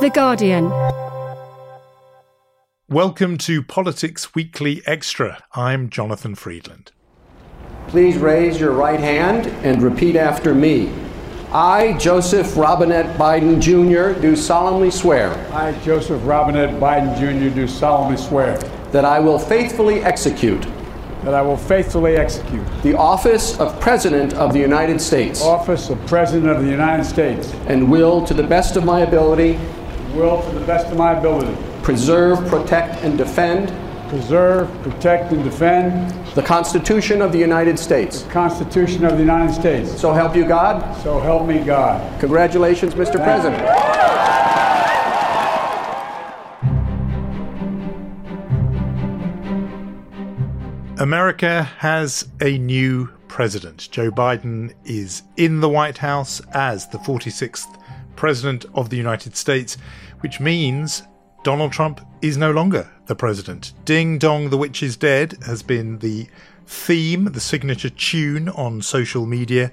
The Guardian. Welcome to Politics Weekly Extra. I'm Jonathan Freedland. Please raise your right hand and repeat after me. I, Joseph Robinette Biden Jr., do solemnly swear I, Joseph Robinette Biden Jr., do solemnly swear that I will faithfully execute that I will faithfully execute the office of President of the United States office of President of the United States and will, to the best of my ability, will, to the best of my ability, preserve, protect, and defend preserve, protect, and defend the Constitution of the United States. the Constitution of the United States. So help you God. So help me God. Congratulations, Mr. President. America has a new president. Joe Biden is in the White House as the 46th President of the United States, which means Donald Trump is no longer the president. Ding Dong, the Witch is Dead has been the theme, the signature tune on social media.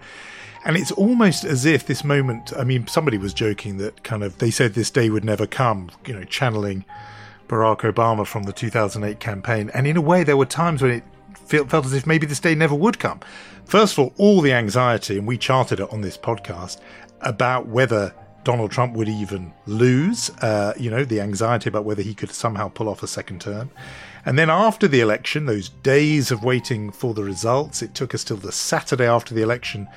And it's almost as if this moment, I mean, somebody was joking that kind of they said this day would never come, you know, channeling Barack Obama from the 2008 campaign. And in a way, there were times when it felt, felt as if maybe this day never would come. First of all, all the anxiety, and we charted it on this podcast, about whether Donald Trump would even lose, uh, you know, the anxiety about whether he could somehow pull off a second term. And then after the election, those days of waiting for the results, it took us till the Saturday after the election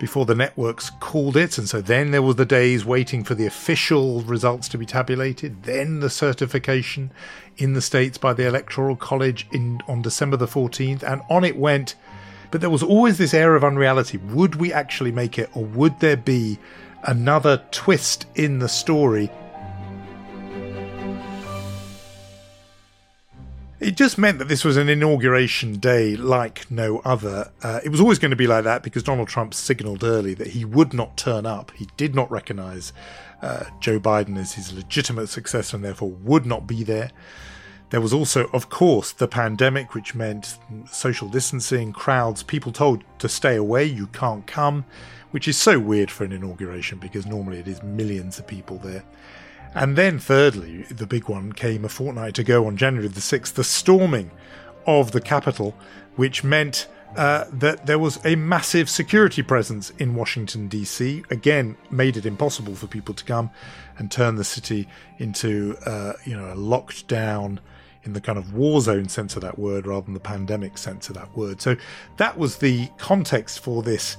before the networks called it. And so then there were the days waiting for the official results to be tabulated, then the certification in the States by the Electoral College in on December the 14th, and on it went. But there was always this air of unreality. Would we actually make it, or would there be another twist in the story? It just meant that this was an inauguration day like no other. Uh, it was always going to be like that because Donald Trump signaled early that he would not turn up. He did not recognize uh, Joe Biden as his legitimate successor and therefore would not be there. There was also, of course, the pandemic, which meant social distancing, crowds, people told to stay away, you can't come, which is so weird for an inauguration because normally it is millions of people there. And then, thirdly, the big one came a fortnight ago on January the 6th, the storming of the Capitol, which meant uh, that there was a massive security presence in Washington, D.C. Again, made it impossible for people to come and turn the city into, uh, you know, a locked down in the kind of war zone sense of that word rather than the pandemic sense of that word. So that was the context for this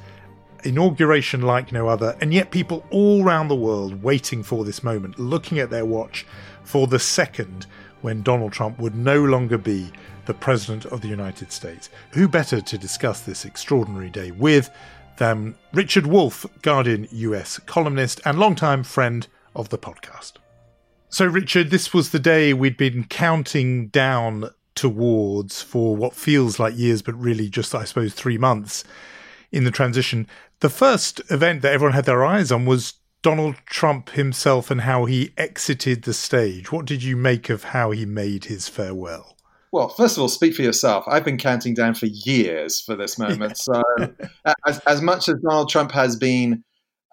inauguration like no other, and yet people all around the world waiting for this moment, looking at their watch for the second when Donald Trump would no longer be the President of the United States. Who better to discuss this extraordinary day with than Richard Wolffe, Guardian US columnist and longtime friend of the podcast? So, Richard, this was the day we'd been counting down towards for what feels like years, but really just, I suppose, three months in the transition. The first event that everyone had their eyes on was Donald Trump himself and how he exited the stage. What did you make of how he made his farewell? Well, first of all, speak for yourself. I've been counting down for years for this moment. So, as, as much as Donald Trump has been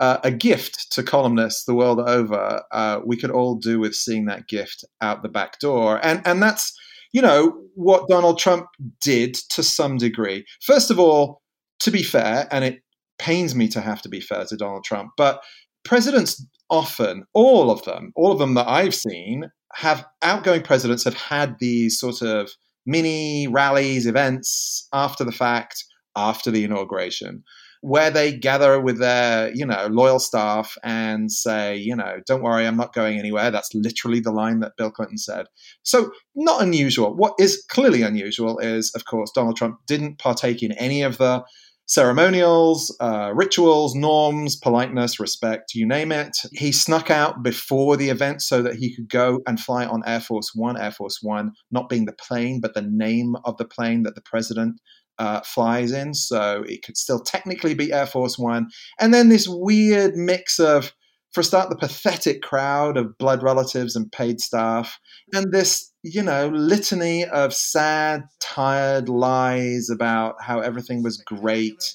uh, a gift to columnists the world over, uh, we could all do with seeing that gift out the back door. And and that's you know what Donald Trump did to some degree. First of all, to be fair, and it pains me to have to be fair to Donald Trump, but presidents often, all of them, all of them that I've seen, have outgoing presidents have had these sort of mini rallies, events after the fact, after the inauguration, where they gather with their, you know, loyal staff and say, you know, don't worry, I'm not going anywhere. That's literally the line that Bill Clinton said. So, not unusual. What is clearly unusual is, of course, Donald Trump didn't partake in any of the ceremonials, uh, rituals, norms, politeness, respect, you name it. He snuck out before the event so that he could go and fly on Air Force One. Air Force One, not being the plane, but the name of the plane that the president uh, flies in. So it could still technically be Air Force One. And then this weird mix of, for a start, the pathetic crowd of blood relatives and paid staff, and this you know, litany of sad, tired lies about how everything was great.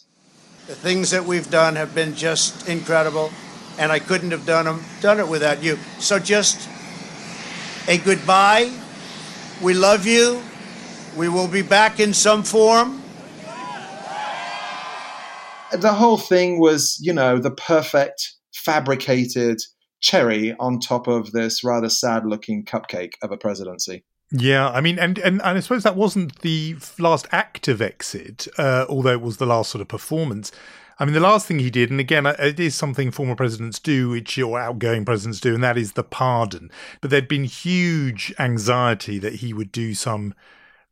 The things that we've done have been just incredible, and I couldn't have done them done it without you. So just a goodbye. We love you. We will be back in some form. The whole thing was, you know, the perfect fabricated cherry on top of this rather sad looking cupcake of a presidency. Yeah, I mean, and, and, and I suppose that wasn't the last active exit, uh, although it was the last sort of performance. I mean, the last thing he did, and again, uh, it is something former presidents do, which or outgoing presidents do, and that is the pardon. But there'd been huge anxiety that he would do some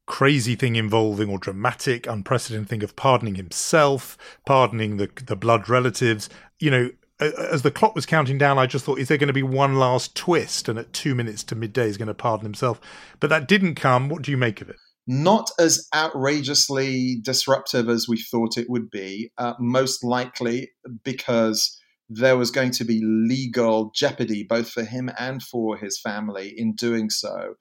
crazy thing involving or dramatic, unprecedented thing of pardoning himself, pardoning the the blood relatives. You know, as the clock was counting down, I just thought, is there going to be one last twist? And at two minutes to midday, he's going to pardon himself. But that didn't come. What do you make of it? Not as outrageously disruptive as we thought it would be, uh, most likely because there was going to be legal jeopardy both for him and for his family in doing so.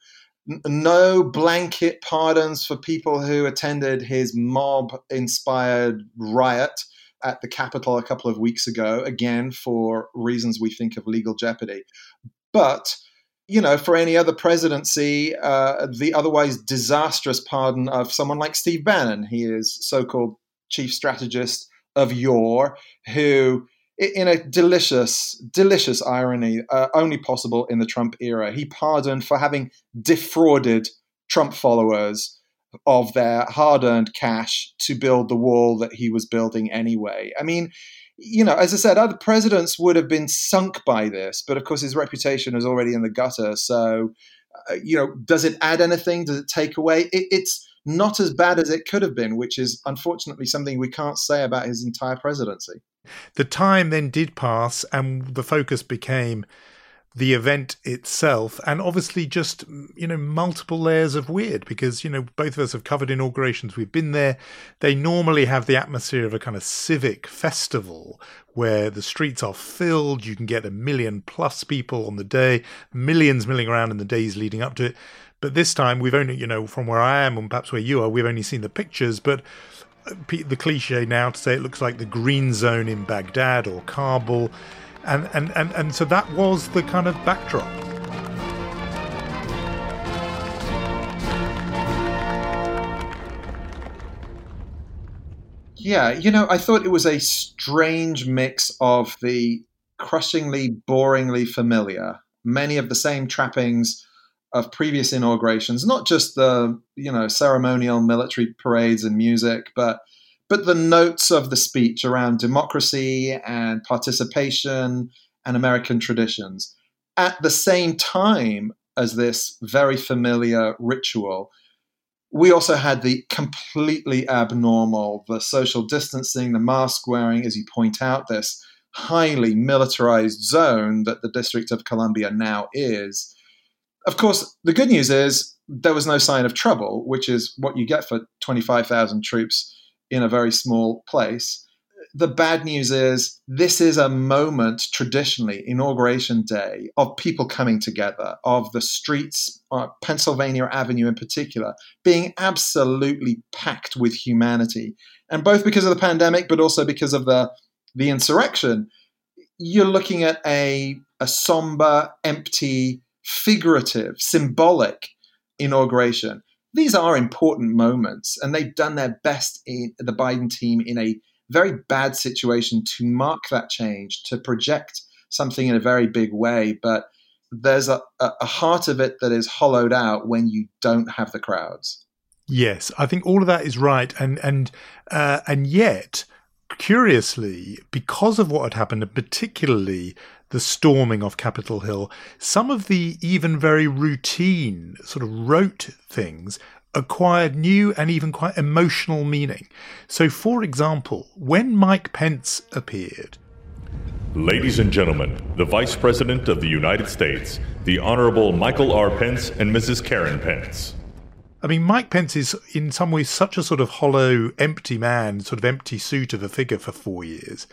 No blanket pardons for people who attended his mob inspired riot at the Capitol a couple of weeks ago, again, for reasons we think of legal jeopardy. But you know, for any other presidency, uh, the otherwise disastrous pardon of someone like Steve Bannon. He is so called chief strategist of yore, who, in a delicious, delicious irony, uh, only possible in the Trump era, he pardoned for having defrauded Trump followers of their hard earned cash to build the wall that he was building anyway. I mean, you know, as I said, other presidents would have been sunk by this, but of course his reputation is already in the gutter. So, uh, you know, does it add anything? Does it take away? It, it's not as bad as it could have been, which is unfortunately something we can't say about his entire presidency. The time then did pass, and the focus became the event itself and obviously just you know multiple layers of weird because you know both of us have covered inaugurations. We've been there. They normally have the atmosphere of a kind of civic festival where the streets are filled. You can get a million plus people on the day millions milling around in the days leading up to it but this time we've only you know from where i am and perhaps where you are we've only seen the pictures but uh, the cliche now to say it looks like the green zone in baghdad or kabul and, and, and, and so that was the kind of backdrop. Yeah, you know, I thought it was a strange mix of the crushingly, boringly familiar, many of the same trappings of previous inaugurations, not just the, you know, ceremonial military parades and music, but but the notes of the speech around democracy and participation and American traditions at the same time as this very familiar ritual. We also had the completely abnormal, the social distancing, the mask wearing, as you point out, this highly militarized zone that the District of Columbia now is. Of course, the good news is there was no sign of trouble, which is what you get for 25,000 troops in a very small place. The bad news is this is a moment traditionally, Inauguration Day, of people coming together, of the streets, uh, Pennsylvania Avenue in particular, being absolutely packed with humanity. And both because of the pandemic, but also because of the, the insurrection, you're looking at a, a somber, empty, figurative, symbolic inauguration these are important moments, and they've done their best in the Biden team in a very bad situation to mark that change, to project something in a very big way, but there's a, a heart of it that is hollowed out when you don't have the crowds. Yes, I think all of that is right, and and uh, and yet, curiously, because of what had happened, and particularly the storming of Capitol Hill, some of the even very routine sort of rote things acquired new and even quite emotional meaning. So, for example, when Mike Pence appeared, Ladies and gentlemen, the Vice President of the United States, the Honorable Michael R. Pence and Mrs. Karen Pence. I mean, Mike Pence is in some ways such a sort of hollow, empty man, sort of empty suit of a figure for four years.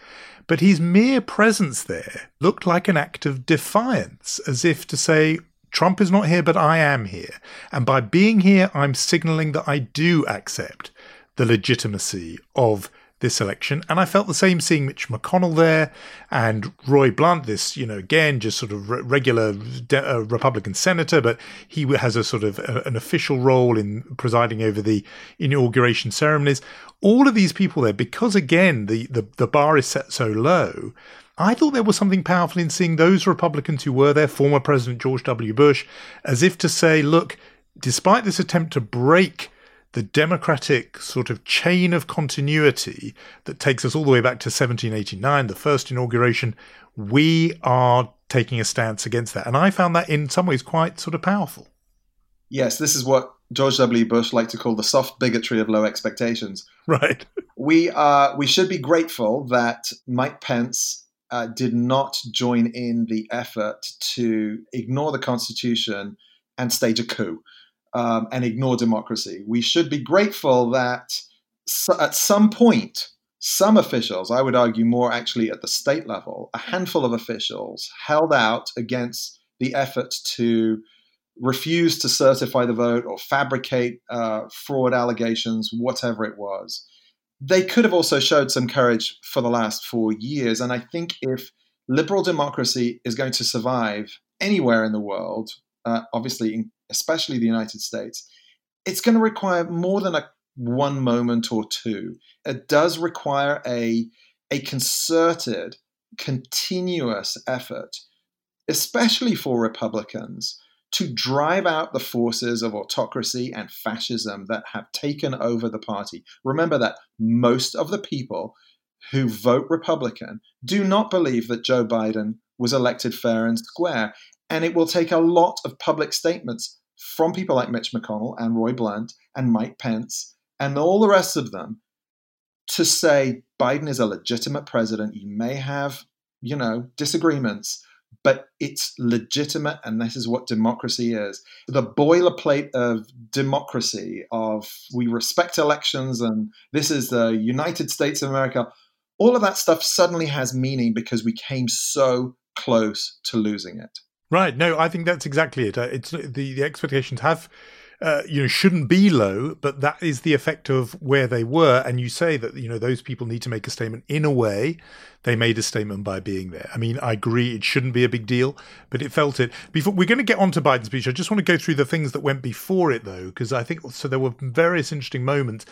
But his mere presence there looked like an act of defiance, as if to say, Trump is not here, but I am here. And by being here, I'm signaling that I do accept the legitimacy of this election. And I felt the same seeing Mitch McConnell there and Roy Blunt, this, you know, again, just sort of re- regular de- uh, Republican senator, but he has a sort of a, an official role in presiding over the inauguration ceremonies. All of these people there, because again, the, the, the bar is set so low. I thought there was something powerful in seeing those Republicans who were there, former President George W. Bush, as if to say, look, despite this attempt to break the democratic sort of chain of continuity that takes us all the way back to 1789, the first inauguration, we are taking a stance against that. And I found that in some ways quite sort of powerful. Yes, this is what George W. Bush liked to call the soft bigotry of low expectations. Right. We are we should be grateful that Mike Pence uh, did not join in the effort to ignore the Constitution and stage a coup um, and ignore democracy. We should be grateful that so at some point, some officials, I would argue more actually at the state level, a handful of officials held out against the effort to refuse to certify the vote or fabricate uh, fraud allegations, whatever it was. They could have also showed some courage for the last four years. And I think if liberal democracy is going to survive anywhere in the world, uh, obviously especially the United States, it's going to require more than a one moment or two. It does require a, a concerted, continuous effort, especially for Republicans, to drive out the forces of autocracy and fascism that have taken over the party. Remember that most of the people who vote Republican do not believe that Joe Biden was elected fair and square. And it will take a lot of public statements from people like Mitch McConnell and Roy Blunt and Mike Pence and all the rest of them to say Biden is a legitimate president. You may have, you know, disagreements, but it's legitimate, and this is what democracy is. The boilerplate of democracy, of we respect elections, and this is the United States of America, all of that stuff suddenly has meaning because we came so close to losing it. Right. No, I think that's exactly it. Uh, it's the the expectations have uh, you know shouldn't be low, but that is the effect of where they were. And you say that you know those people need to make a statement in a way they made a statement by being there. I mean, I agree it shouldn't be a big deal, but it felt it. Before we're going to get on to Biden's speech, I just want to go through the things that went before it, though, because I think so. There were various interesting moments,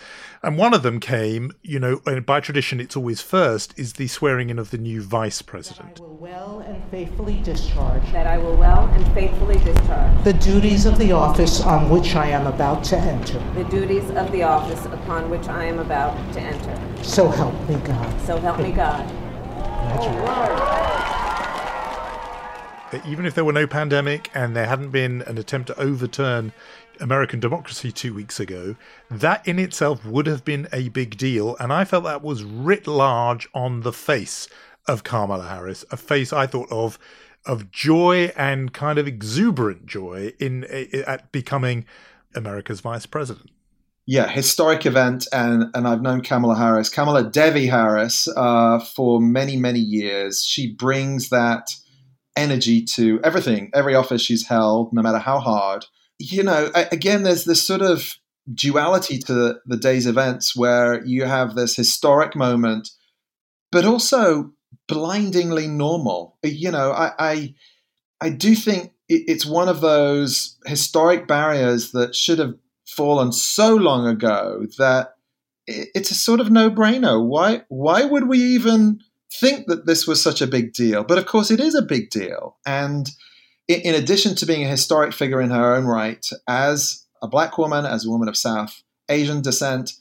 and one of them came, you know, by tradition, it's always first is the swearing in of the new vice president. That I will well and faithfully discharge. That I will well and faithfully discharge. The duties of the office on which I am about to enter. The duties of the office upon which I am about to enter. So help me God. So help me God. Even if there were no pandemic and there hadn't been an attempt to overturn American democracy two weeks ago, that in itself would have been a big deal. And I felt that was writ large on the face of Kamala Harris, a face I thought of of joy and kind of exuberant joy in eh, at becoming America's vice president yeah, historic event, and and I've known Kamala Harris, Kamala Devi Harris, uh, for many many years. She brings that energy to everything, every office she's held, no matter how hard. You know, again, there's this sort of duality to the day's events where you have this historic moment, but also blindingly normal. You know, I I, I do think it's one of those historic barriers that should have fallen so long ago that it's a sort of no-brainer. Why why would we even think that this was such a big deal. But of course, it is a big deal. And in addition to being a historic figure in her own right, as a black woman, as a woman of South Asian descent,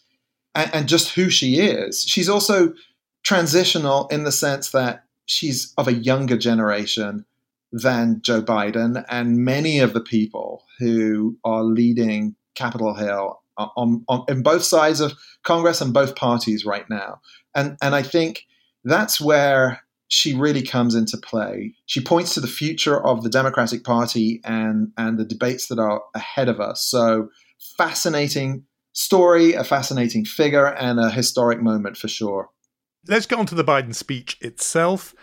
and, and just who she is, she's also transitional in the sense that she's of a younger generation than Joe Biden and many of the people who are leading Capitol Hill uh, on, on, in both sides of Congress and both parties right now. And and I think that's where she really comes into play. She points to the future of the Democratic Party and and the debates that are ahead of us. So fascinating story, a fascinating figure, and a historic moment for sure. Let's get on to the Biden speech itself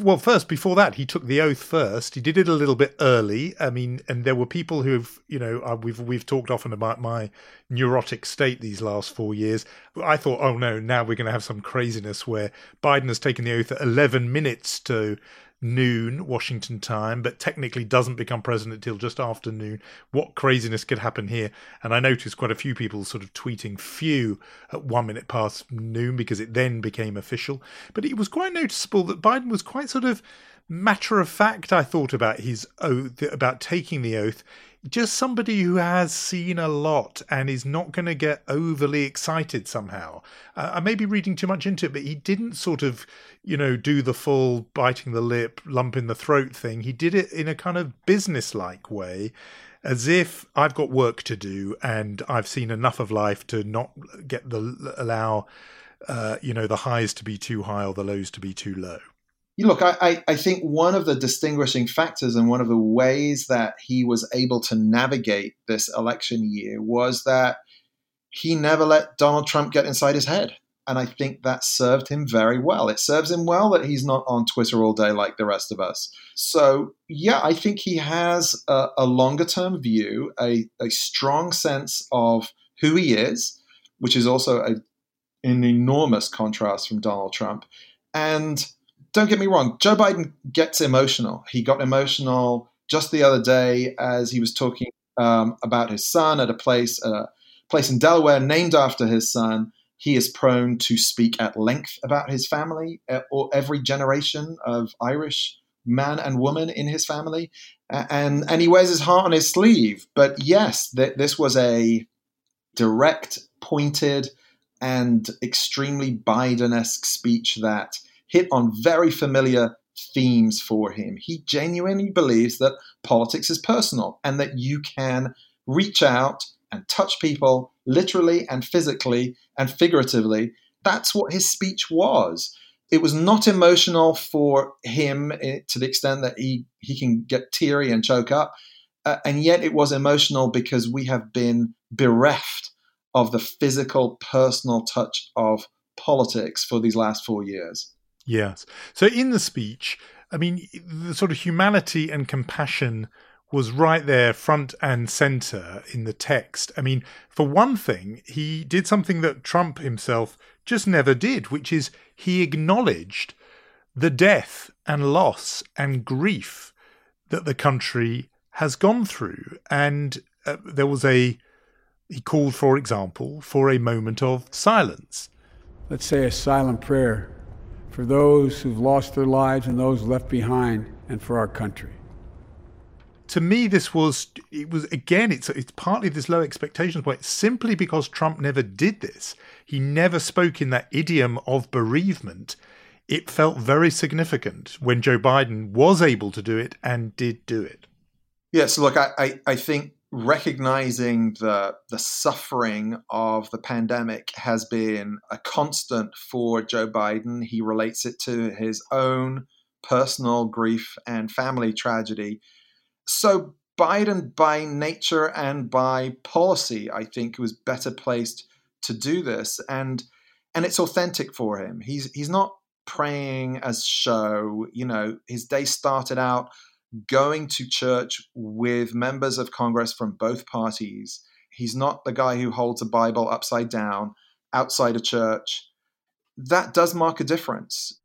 well, first, before that, he took the oath first. He did it a little bit early. I mean, and there were people who've, you know, uh, we've we've talked often about my neurotic state these last four years. I thought, oh no, now we're going to have some craziness where Biden has taken the oath at 11 minutes to noon Washington time, but technically doesn't become president till just after noon. What craziness could happen here? And I noticed quite a few people sort of tweeting few at one minute past noon because it then became official. But it was quite noticeable that Biden was quite sort of matter of fact, I thought about his oath, about taking the oath just somebody who has seen a lot and is not going to get overly excited somehow. Uh, I may be reading too much into it, but he didn't sort of, you know, do the full biting the lip, lump in the throat thing. He did it in a kind of business-like way, as if I've got work to do and I've seen enough of life to not get the allow, uh, you know, the highs to be too high or the lows to be too low look, I, I think one of the distinguishing factors and one of the ways that he was able to navigate this election year was that he never let Donald Trump get inside his head. And I think that served him very well. It serves him well that he's not on Twitter all day like the rest of us. So, yeah, I think he has a, a longer term view, a, a strong sense of who he is, which is also a, an enormous contrast from Donald Trump. And don't get me wrong, Joe Biden gets emotional. He got emotional just the other day as he was talking um, about his son at a place, a place in Delaware named after his son. He is prone to speak at length about his family uh, or every generation of Irish man and woman in his family, and and he wears his heart on his sleeve. But yes, th- this was a direct, pointed, and extremely Biden-esque speech that hit on very familiar themes for him. He genuinely believes that politics is personal and that you can reach out and touch people literally and physically and figuratively. That's what his speech was. It was not emotional for him eh, to the extent that he, he can get teary and choke up. Uh, and yet it was emotional because we have been bereft of the physical, personal touch of politics for these last four years. Yes. So in the speech, I mean, the sort of humanity and compassion was right there, front and center in the text. I mean, for one thing, he did something that Trump himself just never did, which is he acknowledged the death and loss and grief that the country has gone through. And uh, there was a, he called, for example, for a moment of silence. Let's say a silent prayer for those who've lost their lives and those left behind, and for our country. To me, this was it was again. It's it's partly this low expectations point, simply because Trump never did this. He never spoke in that idiom of bereavement. It felt very significant when Joe Biden was able to do it and did do it. Yes, look, I, I, I think recognizing the the suffering of the pandemic has been a constant for Joe Biden. He relates it to his own personal grief and family tragedy. So Biden, by nature and by policy, I think was better placed to do this, and and it's authentic for him. He's he's not praying as show. You know, his day started out going to church with members of Congress from both parties. He's not the guy who holds a Bible upside down outside a church. That does mark a difference.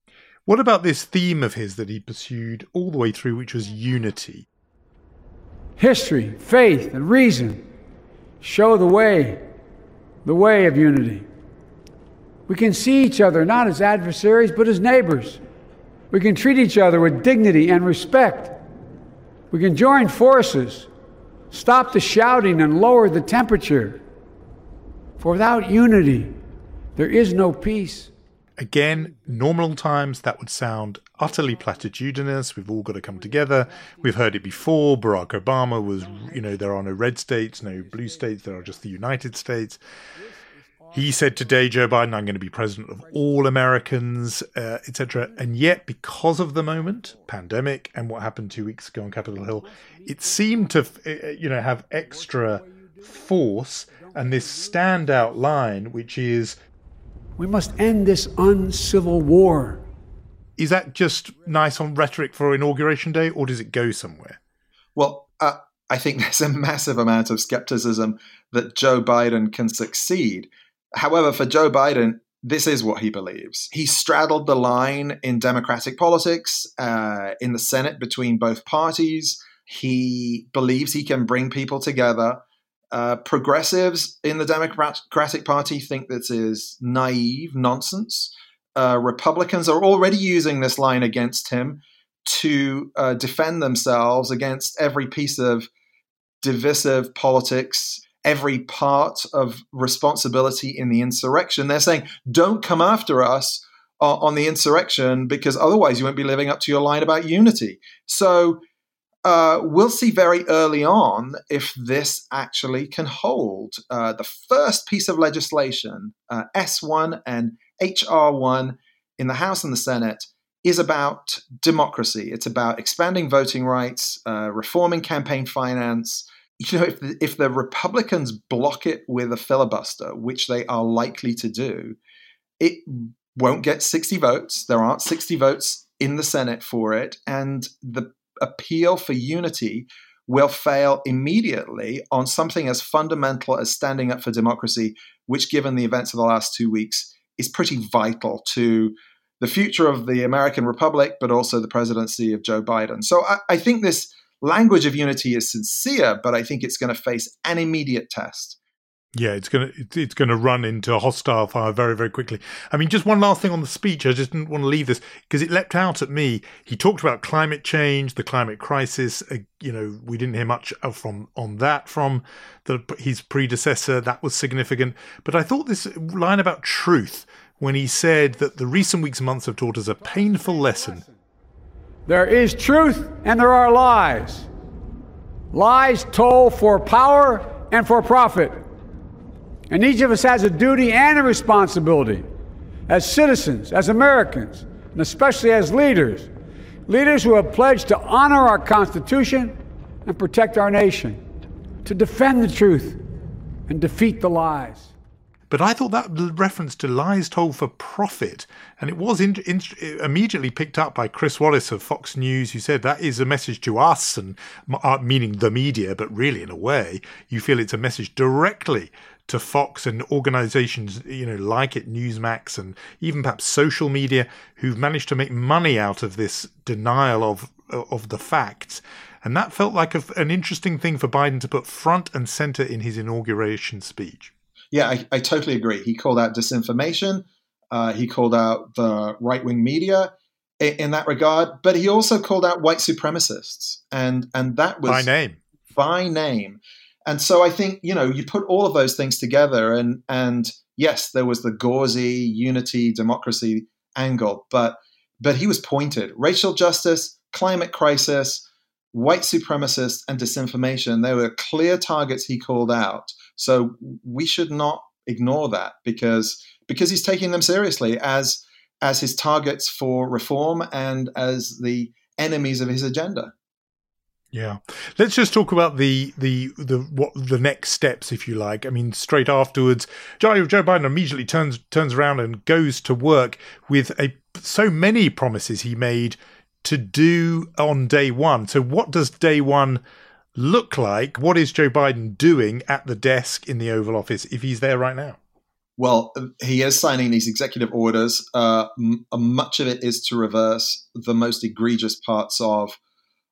What about this theme of his that he pursued all the way through, which was unity? History, faith, and reason show the way, the way of unity. We can see each other not as adversaries, but as neighbors. We can treat each other with dignity and respect. We can join forces, stop the shouting, and lower the temperature. For without unity, there is no peace. Again, normal times that would sound utterly platitudinous. We've all got to come together. We've heard it before. Barack Obama was, you know, there are no red states, no blue states, there are just the United States. He said today, Joe Biden, I'm going to be president of all Americans, uh, etc. And yet, because of the moment, pandemic, and what happened two weeks ago on Capitol Hill, it seemed to, uh, you know, have extra force and this standout line, which is, "We must end this uncivil war." Is that just nice on rhetoric for inauguration day, or does it go somewhere? Well, uh, I think there's a massive amount of skepticism that Joe Biden can succeed However, for Joe Biden, this is what he believes. He straddled the line in Democratic politics, uh, in the Senate between both parties. He believes he can bring people together. Uh, progressives in the Democratic Party think this is naive nonsense. Uh, Republicans are already using this line against him to uh, defend themselves against every piece of divisive politics every part of responsibility in the insurrection. They're saying, don't come after us uh, on the insurrection because otherwise you won't be living up to your line about unity. So uh, we'll see very early on if this actually can hold. Uh, the first piece of legislation, uh, S1 and HR1 in the House and the Senate, is about democracy. It's about expanding voting rights, uh, reforming campaign finance, you know, if the, if the Republicans block it with a filibuster, which they are likely to do, it won't get 60 votes. There aren't 60 votes in the Senate for it. And the appeal for unity will fail immediately on something as fundamental as standing up for democracy, which, given the events of the last two weeks, is pretty vital to the future of the American Republic, but also the presidency of Joe Biden. So I, I think this language of unity is sincere, but I think it's going to face an immediate test. Yeah, it's gonna it's gonna run into a hostile fire very very quickly. I mean, just one last thing on the speech. I just didn't want to leave this because it leapt out at me. He talked about climate change, the climate crisis. Uh, you know, we didn't hear much from on that from the, his predecessor. That was significant. But I thought this line about truth when he said that the recent weeks months have taught us a painful lesson there is truth and there are lies. Lies told for power and for profit. And each of us has a duty and a responsibility as citizens, as Americans, and especially as leaders. Leaders who have pledged to honor our Constitution and protect our nation, to defend the truth and defeat the lies. But I thought that reference to lies told for profit, and it was in, in, immediately picked up by Chris Wallace of Fox News, who said that is a message to us, and uh, meaning the media, but really in a way, you feel it's a message directly to Fox and organizations, you know, like it, Newsmax, and even perhaps social media, who've managed to make money out of this denial of of the facts. And that felt like a, an interesting thing for Biden to put front and center in his inauguration speech yeah, I, I totally agree. He called out disinformation. Uh, he called out the right wing media in, in, that regard, but he also called out white supremacists, and and that was by name. By name, and so I think you know you put all of those things together, and and yes, there was the gauzy unity democracy angle, but but he was pointed. Racial justice, climate crisis, white supremacists, and disinformation. They were clear targets he called out so we should not ignore that because because he's taking them seriously as as his targets for reform and as the enemies of his agenda. Yeah, let's just talk about the the the what the next steps, if you like. I mean, straight afterwards, Joe, Joe Biden immediately turns turns around and goes to work with a so many promises he made to do on day one. So, what does day one look like? What is Joe Biden doing at the desk in the Oval Office if he's there right now? Well, he is signing these executive orders. Uh, m- much of it is to reverse the most egregious parts of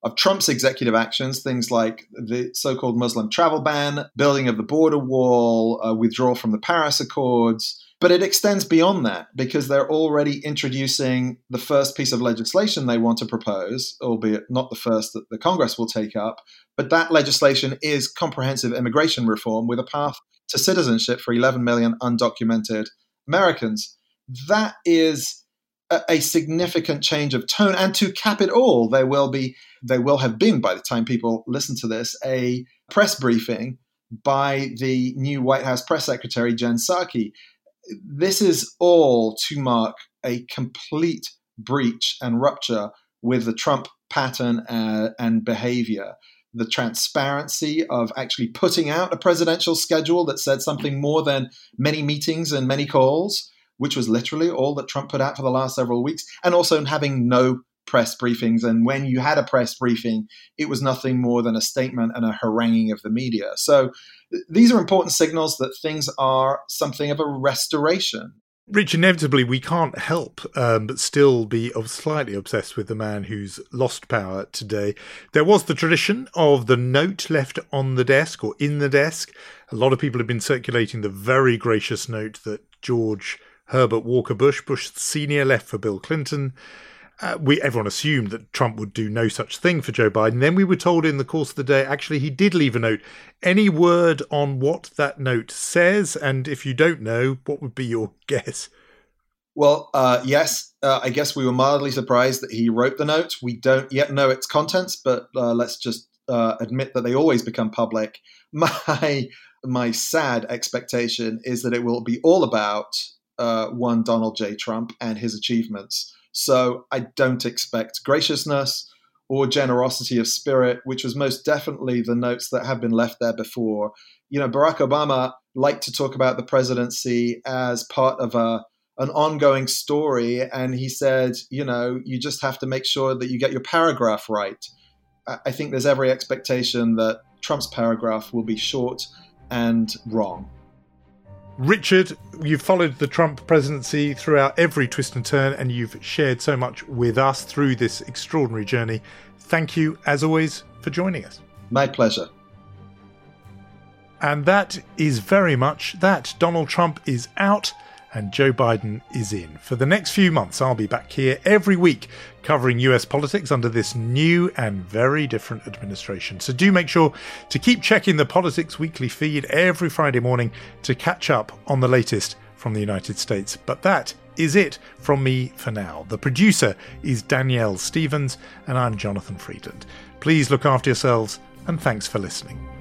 of Trump's executive actions, things like the so called Muslim travel ban, building of the border wall, uh, withdrawal from the Paris Accords. But it extends beyond that because they're already introducing the first piece of legislation they want to propose, albeit not the first that the Congress will take up. But that legislation is comprehensive immigration reform with a path to citizenship for 11 million undocumented Americans. That is a, a significant change of tone. And to cap it all, there will be, there will have been by the time people listen to this, a press briefing by the new White House press secretary, Jen Psaki. This is all to mark a complete breach and rupture with the Trump pattern uh, and behavior. The transparency of actually putting out a presidential schedule that said something more than many meetings and many calls, which was literally all that Trump put out for the last several weeks, and also having no press briefings. And when you had a press briefing, it was nothing more than a statement and a haranguing of the media. So these are important signals that things are something of a restoration. Rich, inevitably, we can't help um, but still be slightly obsessed with the man who's lost power today. There was the tradition of the note left on the desk or in the desk. A lot of people have been circulating the very gracious note that George Herbert Walker Bush, Bush Sr., left for Bill Clinton uh, we everyone assumed that Trump would do no such thing for Joe Biden. Then we were told in the course of the day, actually, he did leave a note. Any word on what that note says? And if you don't know, what would be your guess? Well, uh, yes, uh, I guess we were mildly surprised that he wrote the note. We don't yet know its contents, but uh, let's just uh, admit that they always become public. My my sad expectation is that it will be all about uh, one Donald J. Trump and his achievements. So I don't expect graciousness or generosity of spirit, which was most definitely the notes that have been left there before. You know, Barack Obama liked to talk about the presidency as part of a an ongoing story, and he said, you know, you just have to make sure that you get your paragraph right. I think there's every expectation that Trump's paragraph will be short and wrong. Richard, you've followed the Trump presidency throughout every twist and turn, and you've shared so much with us through this extraordinary journey. Thank you, as always, for joining us. My pleasure. And that is very much that. Donald Trump is out and Joe Biden is in. For the next few months, I'll be back here every week covering US politics under this new and very different administration. So do make sure to keep checking the Politics Weekly feed every Friday morning to catch up on the latest from the United States. But that is it from me for now. The producer is Danielle Stevens, and I'm Jonathan Freedland. Please look after yourselves, and thanks for listening.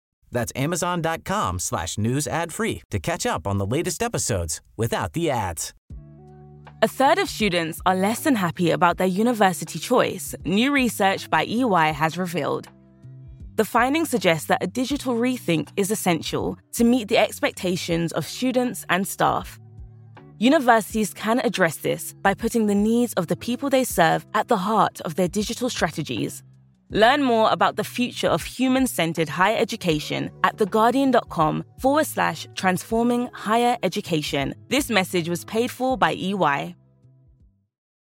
That's amazon.com slash news ad free to catch up on the latest episodes without the ads. A third of students are less than happy about their university choice, new research by EY has revealed. The findings suggest that a digital rethink is essential to meet the expectations of students and staff. Universities can address this by putting the needs of the people they serve at the heart of their digital strategies Learn more about the future of human centered higher education at theguardian.com forward slash transforming higher education. This message was paid for by EY.